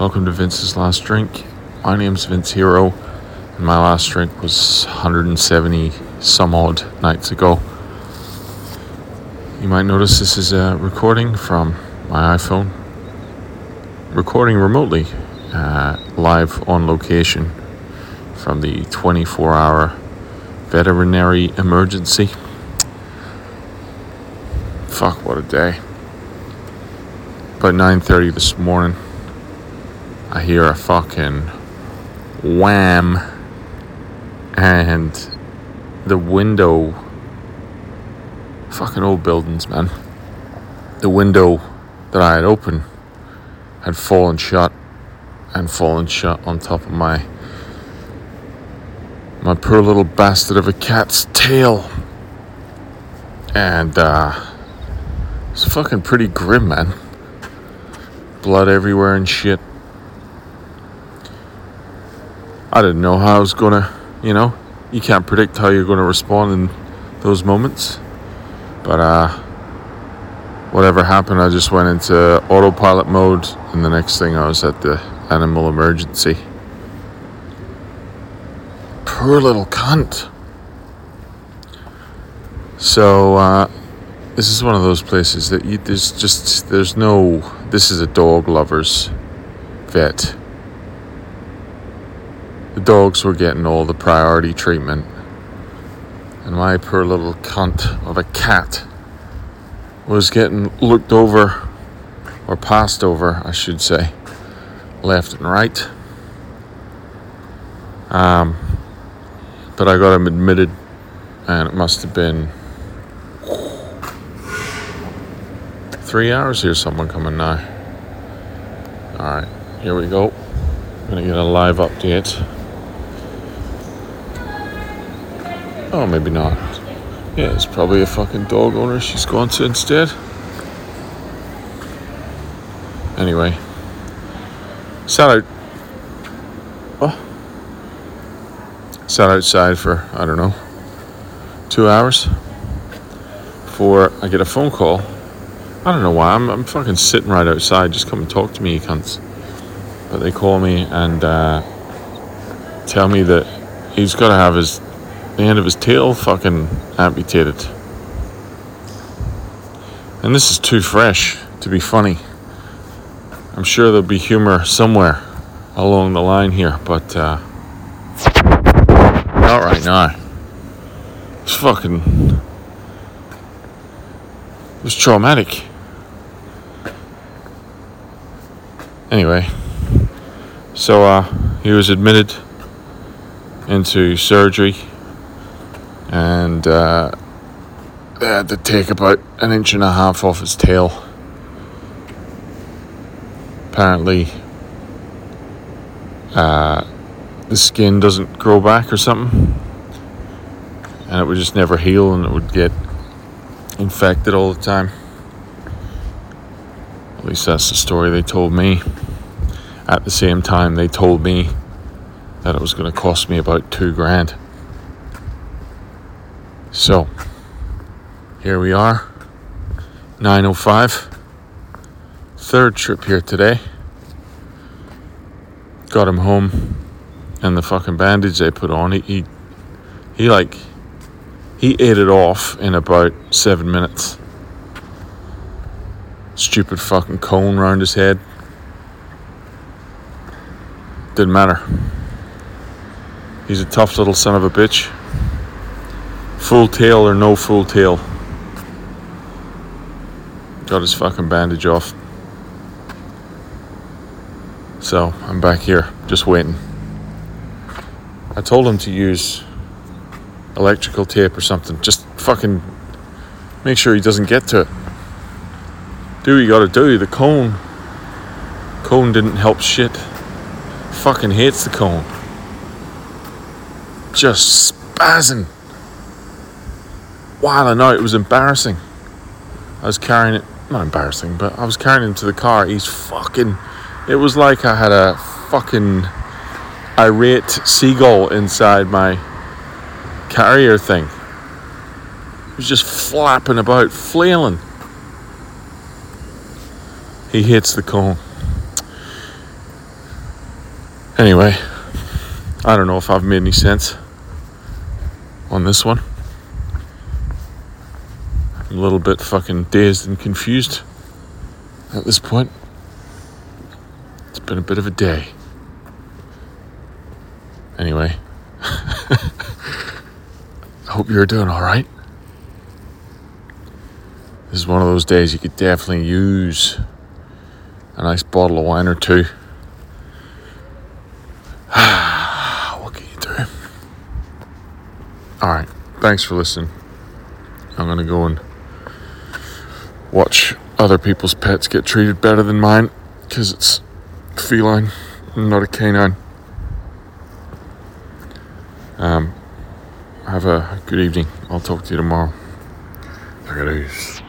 Welcome to Vince's Last Drink. My name's Vince Hero, and my last drink was 170 some odd nights ago. You might notice this is a recording from my iPhone, recording remotely, uh, live on location from the 24 hour veterinary emergency. Fuck, what a day. About 9:30 this morning, I hear a fucking wham and the window fucking old buildings, man. The window that I had opened had fallen shut and fallen shut on top of my my poor little bastard of a cat's tail. And uh it's fucking pretty grim, man. Blood everywhere and shit. I didn't know how I was gonna, you know, you can't predict how you're gonna respond in those moments. But uh whatever happened, I just went into autopilot mode and the next thing I was at the animal emergency. Poor little cunt. So uh this is one of those places that you there's just there's no this is a dog lovers vet the dogs were getting all the priority treatment. And my poor little cunt of a cat was getting looked over, or passed over, I should say, left and right. Um, but I got him admitted, and it must have been three hours here. Someone coming now. All right, here we go. I'm Gonna get a live update. Oh, maybe not. Yeah, it's probably a fucking dog owner she's gone to instead. Anyway, sat out. Oh, sat outside for I don't know two hours before I get a phone call. I don't know why. I'm, I'm fucking sitting right outside. Just come and talk to me, you cunts. But they call me and uh, tell me that he's got to have his the end of his tail fucking amputated. And this is too fresh to be funny. I'm sure there'll be humor somewhere along the line here, but uh, not right now. It's fucking. It was traumatic. Anyway, so uh, he was admitted into surgery and uh, they had to take about an inch and a half off his tail. Apparently, uh, the skin doesn't grow back or something, and it would just never heal, and it would get infected all the time. At least that's the story they told me. At the same time, they told me that it was going to cost me about two grand. So, here we are, 9.05, third trip here today. Got him home, and the fucking bandage they put on, he, he, he like, he ate it off in about seven minutes. Stupid fucking cone round his head. Didn't matter. He's a tough little son of a bitch. Full tail or no full tail. Got his fucking bandage off. So I'm back here, just waiting. I told him to use electrical tape or something. Just fucking make sure he doesn't get to it. Do what you gotta do. The cone. Cone didn't help shit. Fucking hates the cone. Just spazzing while I know It was embarrassing. I was carrying it, not embarrassing, but I was carrying him to the car. He's fucking. It was like I had a fucking irate seagull inside my carrier thing. He was just flapping about, flailing. He hits the cone. Anyway, I don't know if I've made any sense on this one. I'm a little bit fucking dazed and confused at this point. It's been a bit of a day. Anyway, I hope you're doing all right. This is one of those days you could definitely use a nice bottle of wine or two. what can you do? All right, thanks for listening. I'm gonna go and watch other people's pets get treated better than mine because it's feline, not a canine. Um, have a good evening. I'll talk to you tomorrow. Look at these.